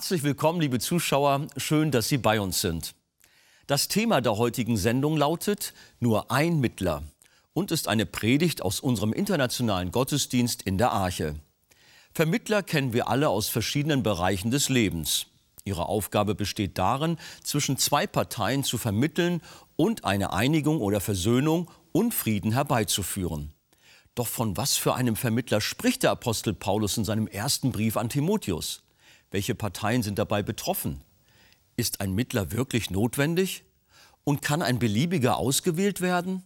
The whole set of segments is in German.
Herzlich willkommen, liebe Zuschauer. Schön, dass Sie bei uns sind. Das Thema der heutigen Sendung lautet Nur ein Mittler und ist eine Predigt aus unserem internationalen Gottesdienst in der Arche. Vermittler kennen wir alle aus verschiedenen Bereichen des Lebens. Ihre Aufgabe besteht darin, zwischen zwei Parteien zu vermitteln und eine Einigung oder Versöhnung und Frieden herbeizuführen. Doch von was für einem Vermittler spricht der Apostel Paulus in seinem ersten Brief an Timotheus? Welche Parteien sind dabei betroffen? Ist ein Mittler wirklich notwendig? Und kann ein beliebiger ausgewählt werden?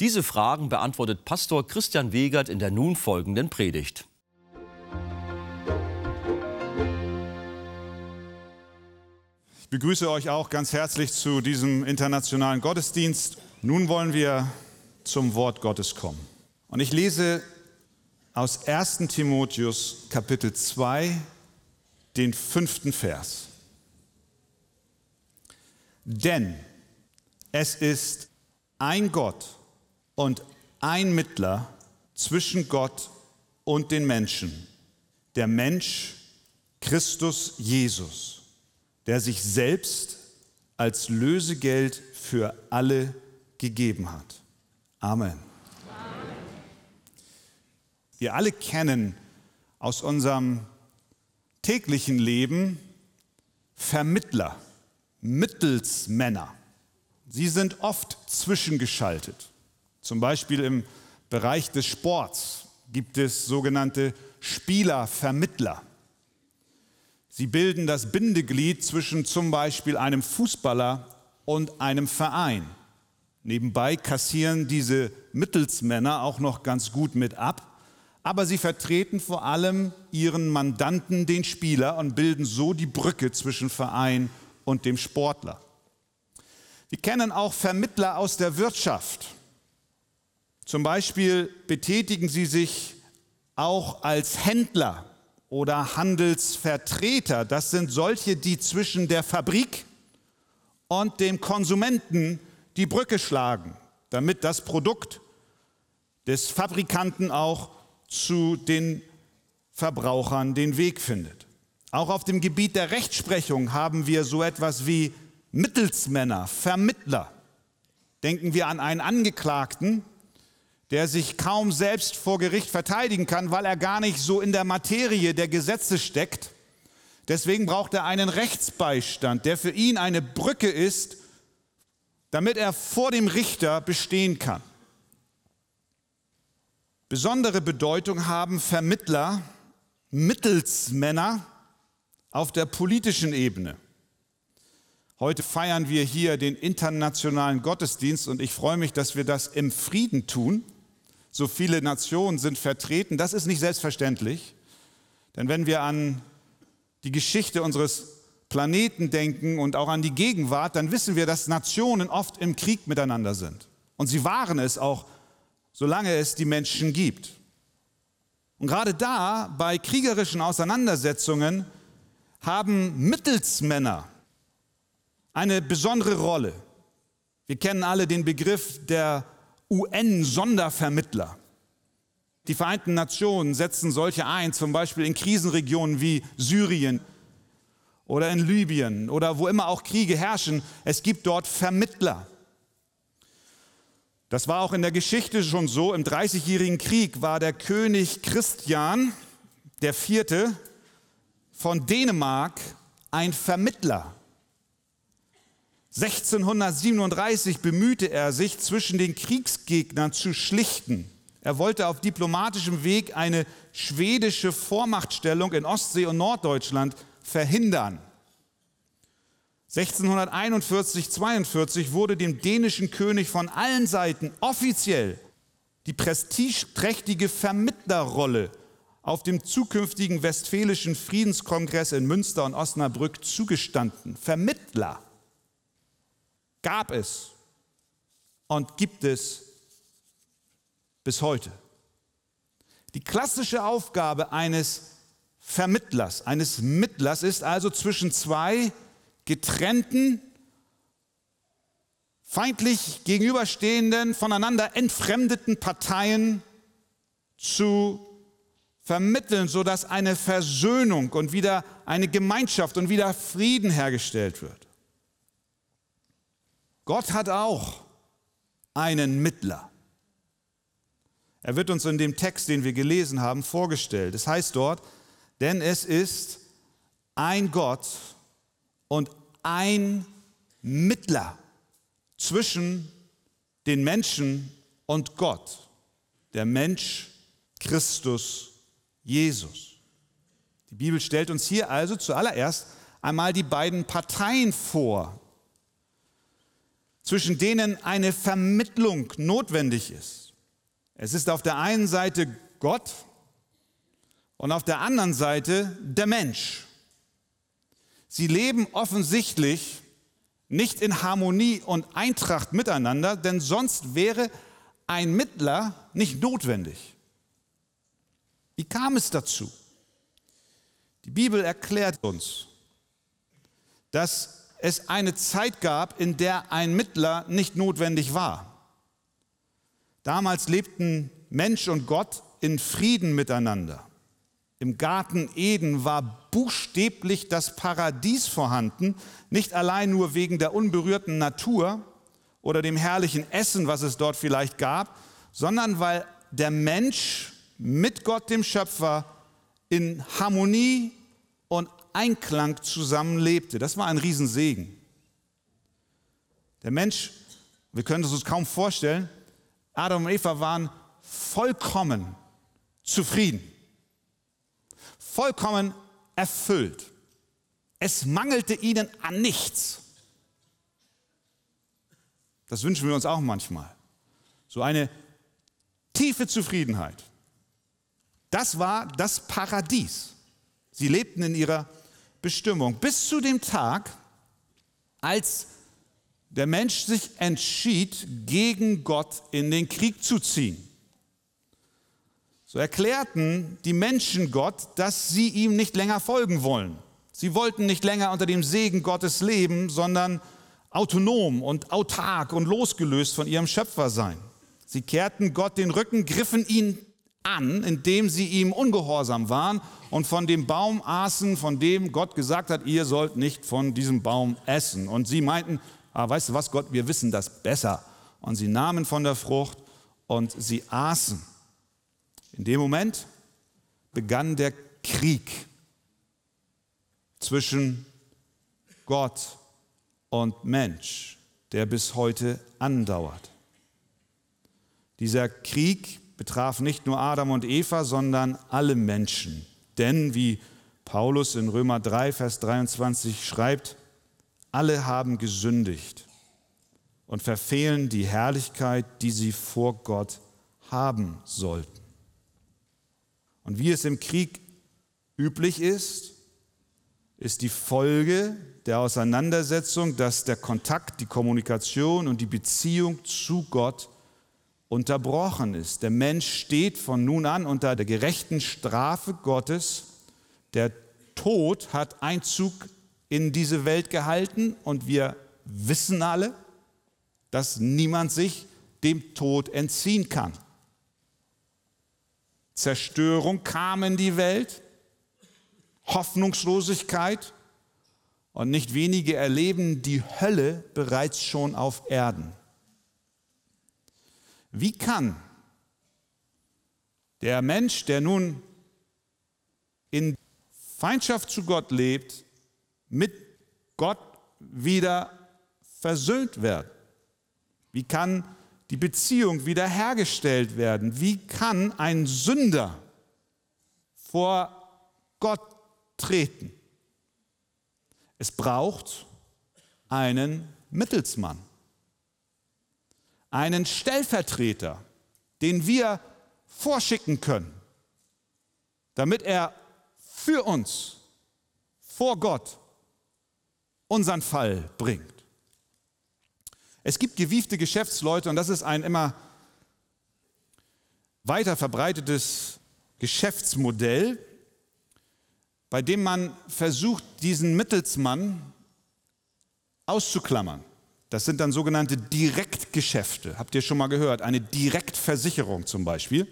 Diese Fragen beantwortet Pastor Christian Wegert in der nun folgenden Predigt. Ich begrüße euch auch ganz herzlich zu diesem internationalen Gottesdienst. Nun wollen wir zum Wort Gottes kommen. Und ich lese aus 1 Timotheus Kapitel 2 den fünften Vers. Denn es ist ein Gott und ein Mittler zwischen Gott und den Menschen, der Mensch Christus Jesus, der sich selbst als Lösegeld für alle gegeben hat. Amen. Amen. Wir alle kennen aus unserem täglichen Leben Vermittler, Mittelsmänner. Sie sind oft zwischengeschaltet. Zum Beispiel im Bereich des Sports gibt es sogenannte Spielervermittler. Sie bilden das Bindeglied zwischen zum Beispiel einem Fußballer und einem Verein. Nebenbei kassieren diese Mittelsmänner auch noch ganz gut mit ab aber sie vertreten vor allem ihren Mandanten, den Spieler, und bilden so die Brücke zwischen Verein und dem Sportler. Wir kennen auch Vermittler aus der Wirtschaft. Zum Beispiel betätigen sie sich auch als Händler oder Handelsvertreter. Das sind solche, die zwischen der Fabrik und dem Konsumenten die Brücke schlagen, damit das Produkt des Fabrikanten auch zu den Verbrauchern den Weg findet. Auch auf dem Gebiet der Rechtsprechung haben wir so etwas wie Mittelsmänner, Vermittler. Denken wir an einen Angeklagten, der sich kaum selbst vor Gericht verteidigen kann, weil er gar nicht so in der Materie der Gesetze steckt. Deswegen braucht er einen Rechtsbeistand, der für ihn eine Brücke ist, damit er vor dem Richter bestehen kann. Besondere Bedeutung haben Vermittler, Mittelsmänner auf der politischen Ebene. Heute feiern wir hier den internationalen Gottesdienst und ich freue mich, dass wir das im Frieden tun. So viele Nationen sind vertreten. Das ist nicht selbstverständlich. Denn wenn wir an die Geschichte unseres Planeten denken und auch an die Gegenwart, dann wissen wir, dass Nationen oft im Krieg miteinander sind. Und sie waren es auch solange es die Menschen gibt. Und gerade da, bei kriegerischen Auseinandersetzungen, haben Mittelsmänner eine besondere Rolle. Wir kennen alle den Begriff der UN-Sondervermittler. Die Vereinten Nationen setzen solche ein, zum Beispiel in Krisenregionen wie Syrien oder in Libyen oder wo immer auch Kriege herrschen. Es gibt dort Vermittler. Das war auch in der Geschichte schon so. Im Dreißigjährigen Krieg war der König Christian Vierte von Dänemark ein Vermittler. 1637 bemühte er sich, zwischen den Kriegsgegnern zu schlichten. Er wollte auf diplomatischem Weg eine schwedische Vormachtstellung in Ostsee und Norddeutschland verhindern. 1641, 42 wurde dem dänischen König von allen Seiten offiziell die prestigeträchtige Vermittlerrolle auf dem zukünftigen Westfälischen Friedenskongress in Münster und Osnabrück zugestanden. Vermittler gab es und gibt es bis heute. Die klassische Aufgabe eines Vermittlers, eines Mittlers ist also zwischen zwei getrennten, feindlich gegenüberstehenden, voneinander entfremdeten Parteien zu vermitteln, sodass eine Versöhnung und wieder eine Gemeinschaft und wieder Frieden hergestellt wird. Gott hat auch einen Mittler. Er wird uns in dem Text, den wir gelesen haben, vorgestellt. Es heißt dort, denn es ist ein Gott und ein Mittler zwischen den Menschen und Gott, der Mensch Christus Jesus. Die Bibel stellt uns hier also zuallererst einmal die beiden Parteien vor, zwischen denen eine Vermittlung notwendig ist. Es ist auf der einen Seite Gott und auf der anderen Seite der Mensch. Sie leben offensichtlich nicht in Harmonie und Eintracht miteinander, denn sonst wäre ein Mittler nicht notwendig. Wie kam es dazu? Die Bibel erklärt uns, dass es eine Zeit gab, in der ein Mittler nicht notwendig war. Damals lebten Mensch und Gott in Frieden miteinander. Im Garten Eden war buchstäblich das Paradies vorhanden, nicht allein nur wegen der unberührten Natur oder dem herrlichen Essen, was es dort vielleicht gab, sondern weil der Mensch mit Gott, dem Schöpfer, in Harmonie und Einklang zusammenlebte. Das war ein Riesensegen. Der Mensch, wir können es uns kaum vorstellen, Adam und Eva waren vollkommen zufrieden, vollkommen erfüllt. Es mangelte ihnen an nichts. Das wünschen wir uns auch manchmal. So eine tiefe Zufriedenheit. Das war das Paradies. Sie lebten in ihrer Bestimmung bis zu dem Tag, als der Mensch sich entschied, gegen Gott in den Krieg zu ziehen. So erklärten die Menschen Gott, dass sie ihm nicht länger folgen wollen. Sie wollten nicht länger unter dem Segen Gottes leben, sondern autonom und autark und losgelöst von ihrem Schöpfer sein. Sie kehrten Gott den Rücken, griffen ihn an, indem sie ihm ungehorsam waren und von dem Baum aßen, von dem Gott gesagt hat, ihr sollt nicht von diesem Baum essen. Und sie meinten, aber weißt du was, Gott, wir wissen das besser. Und sie nahmen von der Frucht und sie aßen. In dem Moment begann der Krieg zwischen Gott und Mensch, der bis heute andauert. Dieser Krieg betraf nicht nur Adam und Eva, sondern alle Menschen. Denn wie Paulus in Römer 3, Vers 23 schreibt, alle haben gesündigt und verfehlen die Herrlichkeit, die sie vor Gott haben sollten. Und wie es im Krieg üblich ist, ist die Folge der Auseinandersetzung, dass der Kontakt, die Kommunikation und die Beziehung zu Gott unterbrochen ist. Der Mensch steht von nun an unter der gerechten Strafe Gottes. Der Tod hat Einzug in diese Welt gehalten und wir wissen alle, dass niemand sich dem Tod entziehen kann. Zerstörung kam in die Welt, Hoffnungslosigkeit und nicht wenige erleben die Hölle bereits schon auf Erden. Wie kann der Mensch, der nun in Feindschaft zu Gott lebt, mit Gott wieder versöhnt werden? Wie kann die Beziehung wiederhergestellt werden? Wie kann ein Sünder vor Gott treten? Es braucht einen Mittelsmann, einen Stellvertreter, den wir vorschicken können, damit er für uns vor Gott unseren Fall bringt. Es gibt gewiefte Geschäftsleute und das ist ein immer weiter verbreitetes Geschäftsmodell, bei dem man versucht, diesen Mittelsmann auszuklammern. Das sind dann sogenannte Direktgeschäfte. Habt ihr schon mal gehört? Eine Direktversicherung zum Beispiel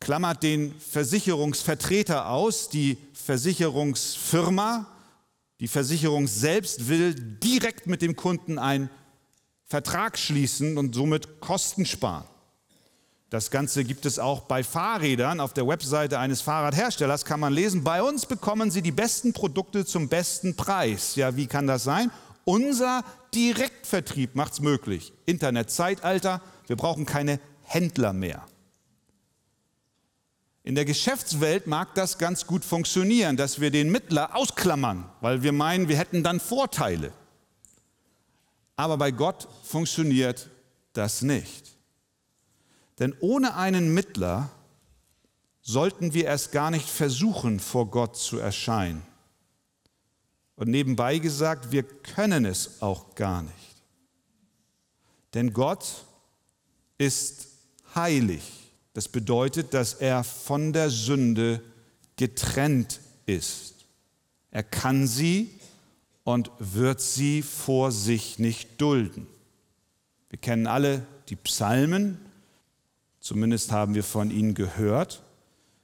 klammert den Versicherungsvertreter aus, die Versicherungsfirma, die Versicherung selbst will direkt mit dem Kunden einen Vertrag schließen und somit Kosten sparen. Das Ganze gibt es auch bei Fahrrädern. Auf der Webseite eines Fahrradherstellers kann man lesen, bei uns bekommen Sie die besten Produkte zum besten Preis. Ja, wie kann das sein? Unser Direktvertrieb macht es möglich. Internetzeitalter, wir brauchen keine Händler mehr. In der Geschäftswelt mag das ganz gut funktionieren, dass wir den Mittler ausklammern, weil wir meinen, wir hätten dann Vorteile. Aber bei Gott funktioniert das nicht. Denn ohne einen Mittler sollten wir erst gar nicht versuchen, vor Gott zu erscheinen. Und nebenbei gesagt, wir können es auch gar nicht. Denn Gott ist heilig. Das bedeutet, dass er von der Sünde getrennt ist. Er kann sie und wird sie vor sich nicht dulden. Wir kennen alle die Psalmen, zumindest haben wir von ihnen gehört.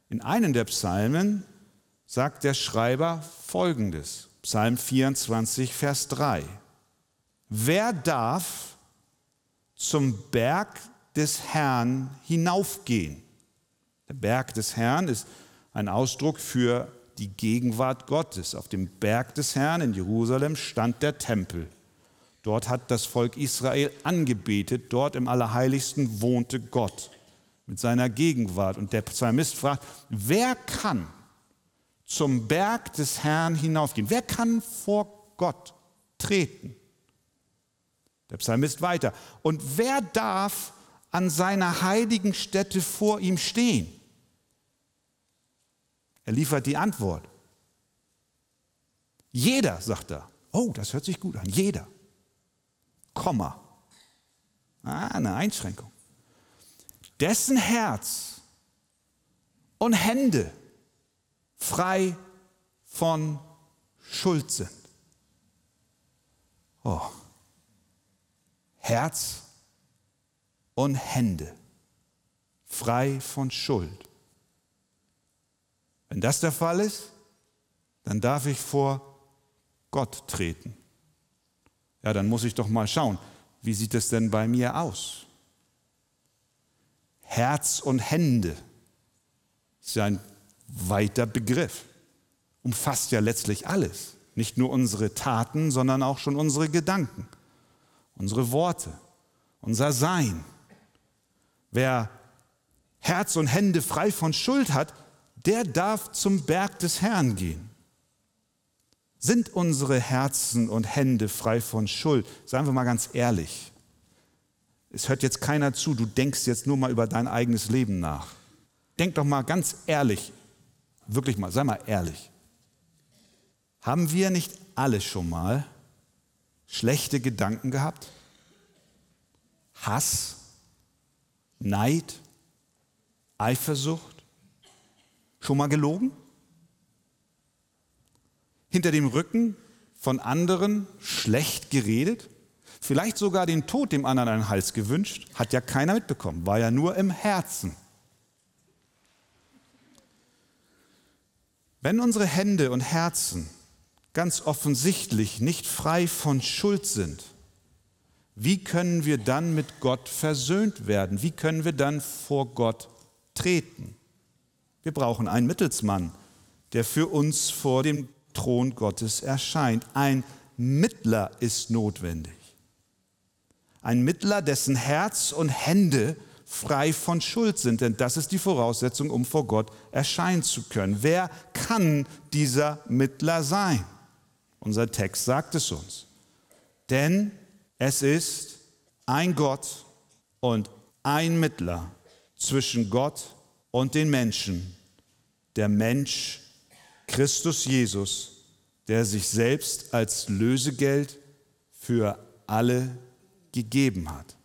In einem der Psalmen sagt der Schreiber Folgendes, Psalm 24, Vers 3. Wer darf zum Berg des Herrn hinaufgehen. Der Berg des Herrn ist ein Ausdruck für die Gegenwart Gottes. Auf dem Berg des Herrn in Jerusalem stand der Tempel. Dort hat das Volk Israel angebetet, dort im Allerheiligsten wohnte Gott mit seiner Gegenwart. Und der Psalmist fragt, wer kann zum Berg des Herrn hinaufgehen? Wer kann vor Gott treten? Der Psalmist weiter. Und wer darf an seiner heiligen Stätte vor ihm stehen? Er liefert die Antwort. Jeder, sagt er. Oh, das hört sich gut an. Jeder. Komma. Ah, eine Einschränkung. Dessen Herz und Hände frei von Schuld sind. Oh. Herz und Hände, frei von Schuld. Wenn das der Fall ist, dann darf ich vor Gott treten. Ja, dann muss ich doch mal schauen, wie sieht es denn bei mir aus? Herz und Hände ist ja ein weiter Begriff, umfasst ja letztlich alles. Nicht nur unsere Taten, sondern auch schon unsere Gedanken, unsere Worte, unser Sein. Wer Herz und Hände frei von Schuld hat, der darf zum Berg des Herrn gehen. Sind unsere Herzen und Hände frei von Schuld? Seien wir mal ganz ehrlich. Es hört jetzt keiner zu, du denkst jetzt nur mal über dein eigenes Leben nach. Denk doch mal ganz ehrlich, wirklich mal, sei mal ehrlich. Haben wir nicht alle schon mal schlechte Gedanken gehabt? Hass, Neid, Eifersucht? Schon mal gelogen? Hinter dem Rücken von anderen schlecht geredet? Vielleicht sogar den Tod dem anderen einen Hals gewünscht? Hat ja keiner mitbekommen, war ja nur im Herzen. Wenn unsere Hände und Herzen ganz offensichtlich nicht frei von Schuld sind, wie können wir dann mit Gott versöhnt werden? Wie können wir dann vor Gott treten? Wir brauchen einen Mittelsmann, der für uns vor dem Thron Gottes erscheint. Ein Mittler ist notwendig. Ein Mittler, dessen Herz und Hände frei von Schuld sind, denn das ist die Voraussetzung, um vor Gott erscheinen zu können. Wer kann dieser Mittler sein? Unser Text sagt es uns. Denn es ist ein Gott und ein Mittler zwischen Gott und den Menschen, der Mensch Christus Jesus, der sich selbst als Lösegeld für alle gegeben hat.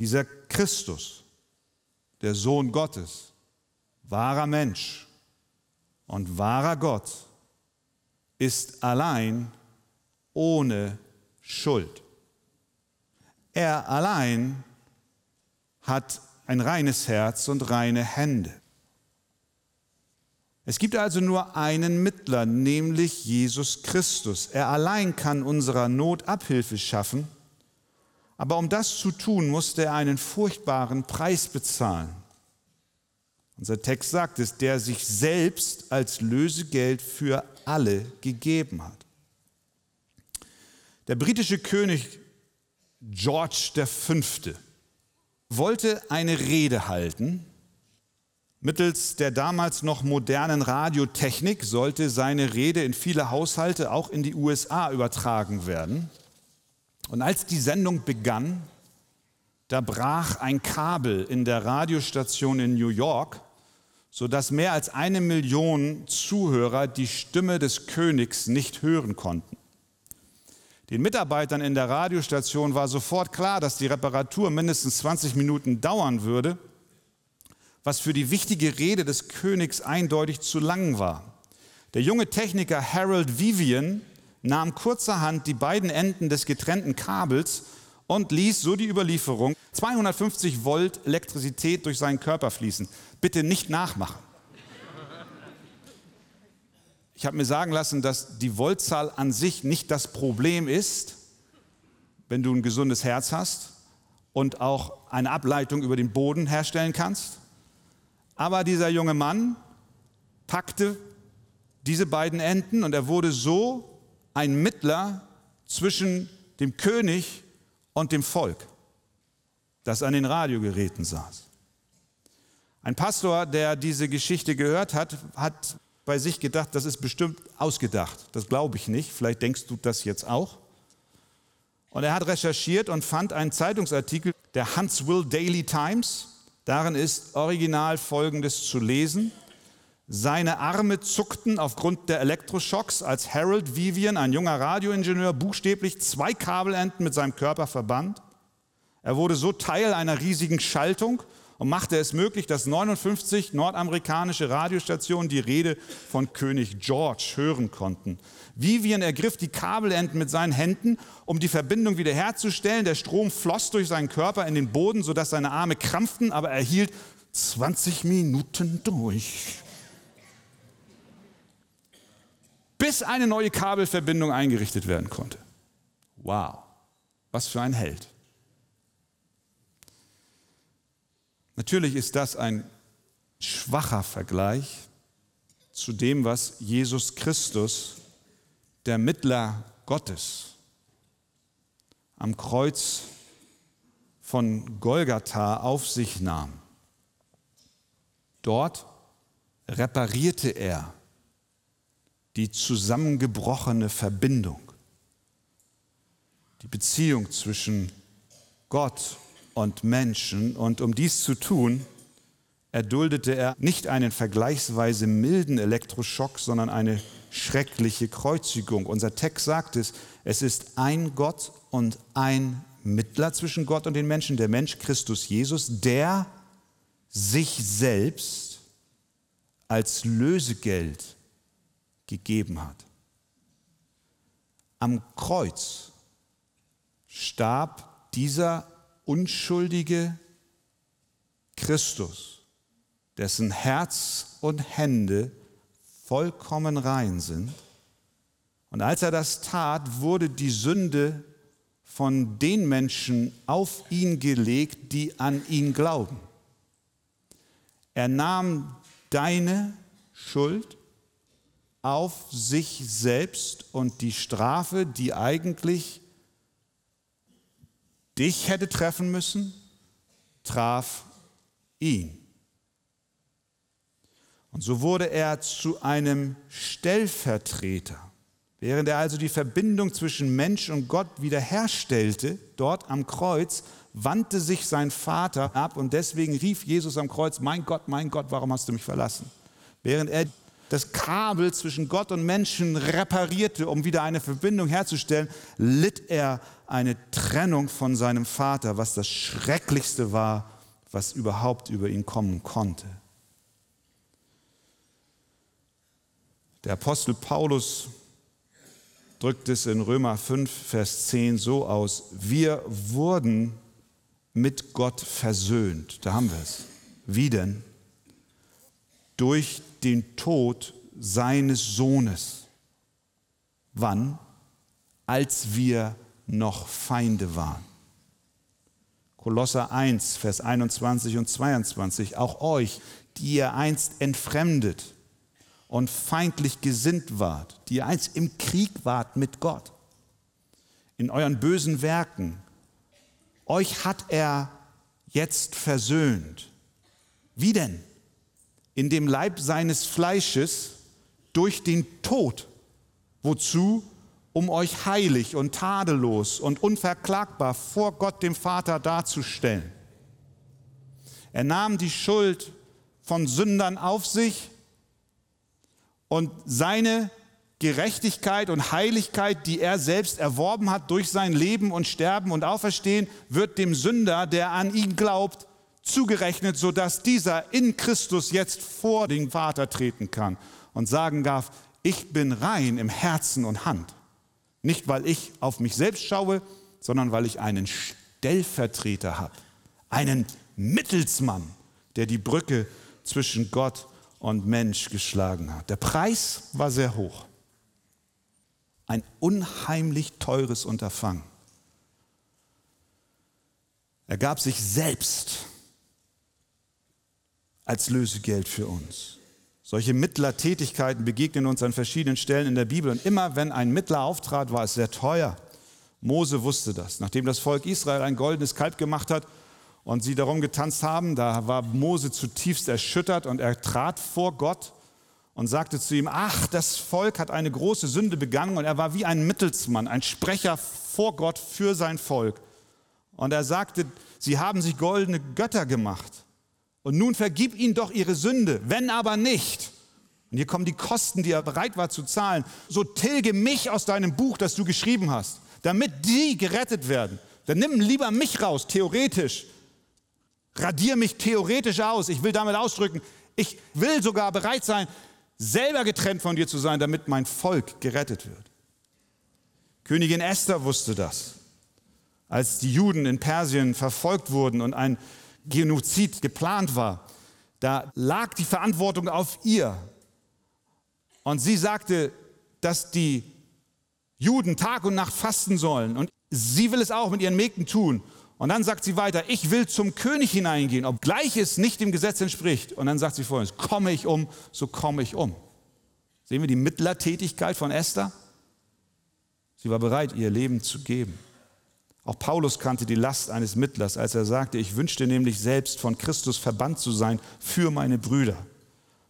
Dieser Christus, der Sohn Gottes, wahrer Mensch und wahrer Gott, ist allein ohne Schuld. Er allein hat ein reines Herz und reine Hände. Es gibt also nur einen Mittler, nämlich Jesus Christus. Er allein kann unserer Not Abhilfe schaffen, aber um das zu tun, musste er einen furchtbaren Preis bezahlen. Unser Text sagt es, der sich selbst als Lösegeld für alle gegeben hat. Der britische König George V. wollte eine Rede halten. Mittels der damals noch modernen Radiotechnik sollte seine Rede in viele Haushalte, auch in die USA, übertragen werden. Und als die Sendung begann, da brach ein Kabel in der Radiostation in New York, sodass mehr als eine Million Zuhörer die Stimme des Königs nicht hören konnten. Den Mitarbeitern in der Radiostation war sofort klar, dass die Reparatur mindestens 20 Minuten dauern würde, was für die wichtige Rede des Königs eindeutig zu lang war. Der junge Techniker Harold Vivian nahm kurzerhand die beiden Enden des getrennten Kabels und ließ, so die Überlieferung, 250 Volt Elektrizität durch seinen Körper fließen. Bitte nicht nachmachen. Ich habe mir sagen lassen, dass die Voltzahl an sich nicht das Problem ist, wenn du ein gesundes Herz hast und auch eine Ableitung über den Boden herstellen kannst. Aber dieser junge Mann packte diese beiden Enden und er wurde so ein Mittler zwischen dem König und dem Volk, das an den Radiogeräten saß. Ein Pastor, der diese Geschichte gehört hat, hat bei sich gedacht, das ist bestimmt ausgedacht. Das glaube ich nicht. Vielleicht denkst du das jetzt auch. Und er hat recherchiert und fand einen Zeitungsartikel der Huntsville Daily Times. Darin ist original Folgendes zu lesen. Seine Arme zuckten aufgrund der Elektroschocks, als Harold Vivian, ein junger Radioingenieur, buchstäblich zwei Kabelenden mit seinem Körper verband. Er wurde so Teil einer riesigen Schaltung und machte es möglich, dass 59 nordamerikanische Radiostationen die Rede von König George hören konnten. Vivian ergriff die Kabelenden mit seinen Händen, um die Verbindung wiederherzustellen. Der Strom floss durch seinen Körper in den Boden, sodass seine Arme krampften, aber er hielt 20 Minuten durch. bis eine neue Kabelverbindung eingerichtet werden konnte. Wow, was für ein Held. Natürlich ist das ein schwacher Vergleich zu dem, was Jesus Christus, der Mittler Gottes, am Kreuz von Golgatha auf sich nahm. Dort reparierte er die zusammengebrochene Verbindung, die Beziehung zwischen Gott und Menschen. Und um dies zu tun, erduldete er nicht einen vergleichsweise milden Elektroschock, sondern eine schreckliche Kreuzigung. Unser Text sagt es, es ist ein Gott und ein Mittler zwischen Gott und den Menschen, der Mensch Christus Jesus, der sich selbst als Lösegeld gegeben hat. Am Kreuz starb dieser unschuldige Christus, dessen Herz und Hände vollkommen rein sind. Und als er das tat, wurde die Sünde von den Menschen auf ihn gelegt, die an ihn glauben. Er nahm deine Schuld auf sich selbst und die Strafe, die eigentlich dich hätte treffen müssen, traf ihn. Und so wurde er zu einem Stellvertreter. Während er also die Verbindung zwischen Mensch und Gott wiederherstellte, dort am Kreuz, wandte sich sein Vater ab und deswegen rief Jesus am Kreuz, mein Gott, mein Gott, warum hast du mich verlassen? Während er das Kabel zwischen Gott und Menschen reparierte, um wieder eine Verbindung herzustellen, litt er eine Trennung von seinem Vater, was das Schrecklichste war, was überhaupt über ihn kommen konnte. Der Apostel Paulus drückt es in Römer 5, Vers 10 so aus, wir wurden mit Gott versöhnt. Da haben wir es. Wie denn? Durch den Tod seines Sohnes. Wann? Als wir noch Feinde waren. Kolosser 1, Vers 21 und 22. Auch euch, die ihr einst entfremdet und feindlich gesinnt wart, die ihr einst im Krieg wart mit Gott, in euren bösen Werken, euch hat er jetzt versöhnt. Wie denn? In dem Leib seines Fleisches durch den Tod. Wozu? Um euch heilig und tadellos und unverklagbar vor Gott dem Vater darzustellen. Er nahm die Schuld von Sündern auf sich und seine Gerechtigkeit und Heiligkeit, die er selbst erworben hat durch sein Leben und Sterben und Auferstehen, wird dem Sünder, der an ihn glaubt, zugerechnet, sodass dieser in Christus jetzt vor den Vater treten kann und sagen darf, ich bin rein im Herzen und Hand. Nicht, weil ich auf mich selbst schaue, sondern weil ich einen Stellvertreter habe, einen Mittelsmann, der die Brücke zwischen Gott und Mensch geschlagen hat. Der Preis war sehr hoch. Ein unheimlich teures Unterfangen. Er gab sich selbst als Lösegeld für uns. Solche Mittlertätigkeiten begegnen uns an verschiedenen Stellen in der Bibel. Und immer wenn ein Mittler auftrat, war es sehr teuer. Mose wusste das. Nachdem das Volk Israel ein goldenes Kalb gemacht hat und sie darum getanzt haben, da war Mose zutiefst erschüttert und er trat vor Gott und sagte zu ihm, ach, das Volk hat eine große Sünde begangen und er war wie ein Mittelsmann, ein Sprecher vor Gott für sein Volk. Und er sagte, sie haben sich goldene Götter gemacht. Und nun vergib ihnen doch ihre Sünde, wenn aber nicht. Und hier kommen die Kosten, die er bereit war zu zahlen. So tilge mich aus deinem Buch, das du geschrieben hast, damit die gerettet werden. Dann nimm lieber mich raus, theoretisch. Radier mich theoretisch aus. Ich will damit ausdrücken, ich will sogar bereit sein, selber getrennt von dir zu sein, damit mein Volk gerettet wird. Königin Esther wusste das, als die Juden in Persien verfolgt wurden und ein Genozid geplant war. Da lag die Verantwortung auf ihr. Und sie sagte, dass die Juden Tag und Nacht fasten sollen. Und sie will es auch mit ihren Mägden tun. Und dann sagt sie weiter, ich will zum König hineingehen, obgleich es nicht dem Gesetz entspricht. Und dann sagt sie folgendes, komme ich um, so komme ich um. Sehen wir die Mittlertätigkeit von Esther? Sie war bereit, ihr Leben zu geben. Auch Paulus kannte die Last eines Mittlers, als er sagte, ich wünschte nämlich selbst von Christus verbannt zu sein für meine Brüder,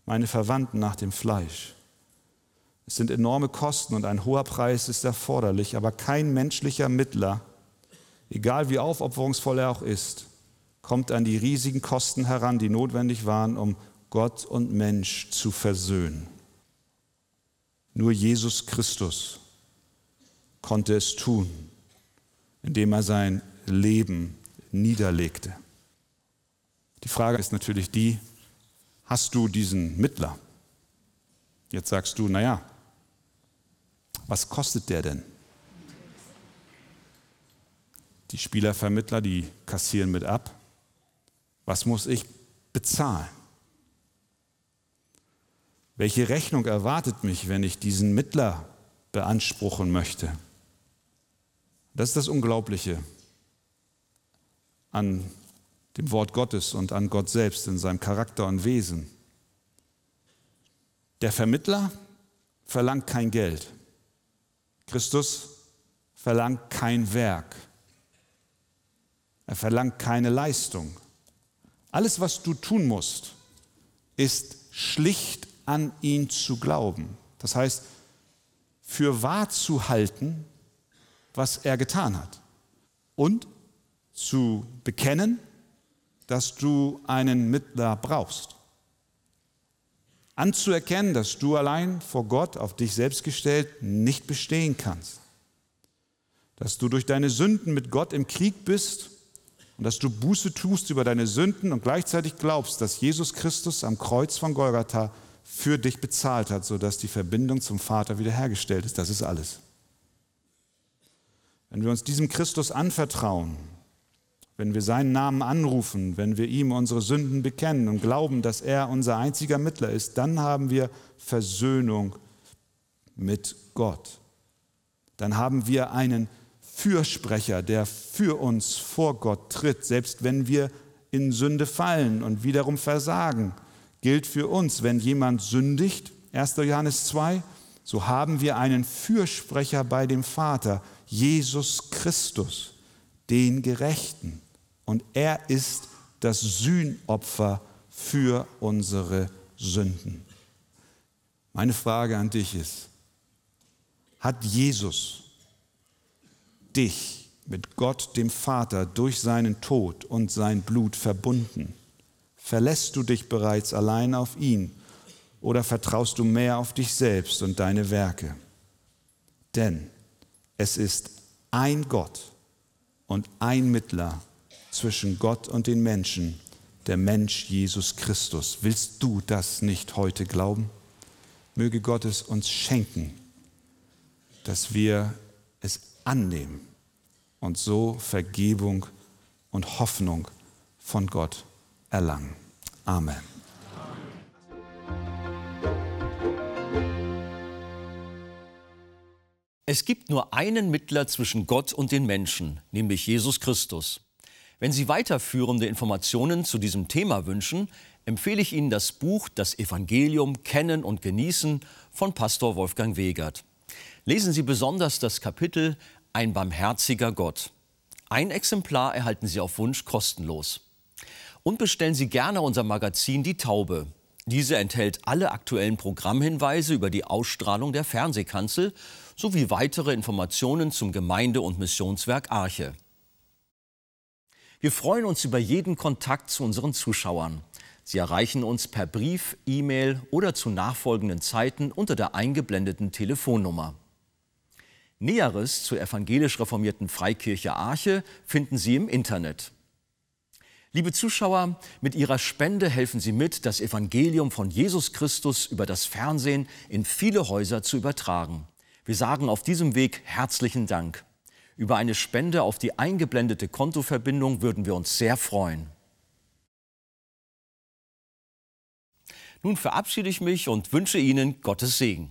meine Verwandten nach dem Fleisch. Es sind enorme Kosten und ein hoher Preis ist erforderlich, aber kein menschlicher Mittler egal wie aufopferungsvoll er auch ist, kommt an die riesigen Kosten heran, die notwendig waren, um Gott und Mensch zu versöhnen. Nur Jesus Christus konnte es tun, indem er sein Leben niederlegte. Die Frage ist natürlich die, hast du diesen Mittler? Jetzt sagst du, naja, was kostet der denn? Die Spielervermittler, die kassieren mit ab. Was muss ich bezahlen? Welche Rechnung erwartet mich, wenn ich diesen Mittler beanspruchen möchte? Das ist das Unglaubliche an dem Wort Gottes und an Gott selbst in seinem Charakter und Wesen. Der Vermittler verlangt kein Geld. Christus verlangt kein Werk. Er verlangt keine Leistung. Alles, was du tun musst, ist schlicht an ihn zu glauben. Das heißt, für wahr zu halten, was er getan hat. Und zu bekennen, dass du einen Mittler brauchst. Anzuerkennen, dass du allein vor Gott auf dich selbst gestellt nicht bestehen kannst. Dass du durch deine Sünden mit Gott im Krieg bist und dass du Buße tust über deine Sünden und gleichzeitig glaubst, dass Jesus Christus am Kreuz von Golgatha für dich bezahlt hat, sodass die Verbindung zum Vater wiederhergestellt ist. Das ist alles. Wenn wir uns diesem Christus anvertrauen, wenn wir seinen Namen anrufen, wenn wir ihm unsere Sünden bekennen und glauben, dass er unser einziger Mittler ist, dann haben wir Versöhnung mit Gott. Dann haben wir einen Fürsprecher, der für uns vor Gott tritt, selbst wenn wir in Sünde fallen und wiederum versagen. Gilt für uns, wenn jemand sündigt, 1. Johannes 2, so haben wir einen Fürsprecher bei dem Vater, Jesus Christus, den Gerechten. Und er ist das Sühnopfer für unsere Sünden. Meine Frage an dich ist, hat Jesus dich mit Gott dem Vater durch seinen Tod und sein Blut verbunden? Verlässt du dich bereits allein auf ihn oder vertraust du mehr auf dich selbst und deine Werke? Denn es ist ein Gott und ein Mittler zwischen Gott und den Menschen, der Mensch Jesus Christus. Willst du das nicht heute glauben? Möge Gott es uns schenken, dass wir es annehmen und so Vergebung und Hoffnung von Gott erlangen. Amen. Es gibt nur einen Mittler zwischen Gott und den Menschen, nämlich Jesus Christus. Wenn Sie weiterführende Informationen zu diesem Thema wünschen, empfehle ich Ihnen das Buch Das Evangelium Kennen und Genießen von Pastor Wolfgang Wegert. Lesen Sie besonders das Kapitel Ein barmherziger Gott. Ein Exemplar erhalten Sie auf Wunsch kostenlos. Und bestellen Sie gerne unser Magazin Die Taube. Diese enthält alle aktuellen Programmhinweise über die Ausstrahlung der Fernsehkanzel sowie weitere Informationen zum Gemeinde- und Missionswerk Arche. Wir freuen uns über jeden Kontakt zu unseren Zuschauern. Sie erreichen uns per Brief, E-Mail oder zu nachfolgenden Zeiten unter der eingeblendeten Telefonnummer. Näheres zur evangelisch reformierten Freikirche Arche finden Sie im Internet. Liebe Zuschauer, mit Ihrer Spende helfen Sie mit, das Evangelium von Jesus Christus über das Fernsehen in viele Häuser zu übertragen. Wir sagen auf diesem Weg herzlichen Dank. Über eine Spende auf die eingeblendete Kontoverbindung würden wir uns sehr freuen. Nun verabschiede ich mich und wünsche Ihnen Gottes Segen.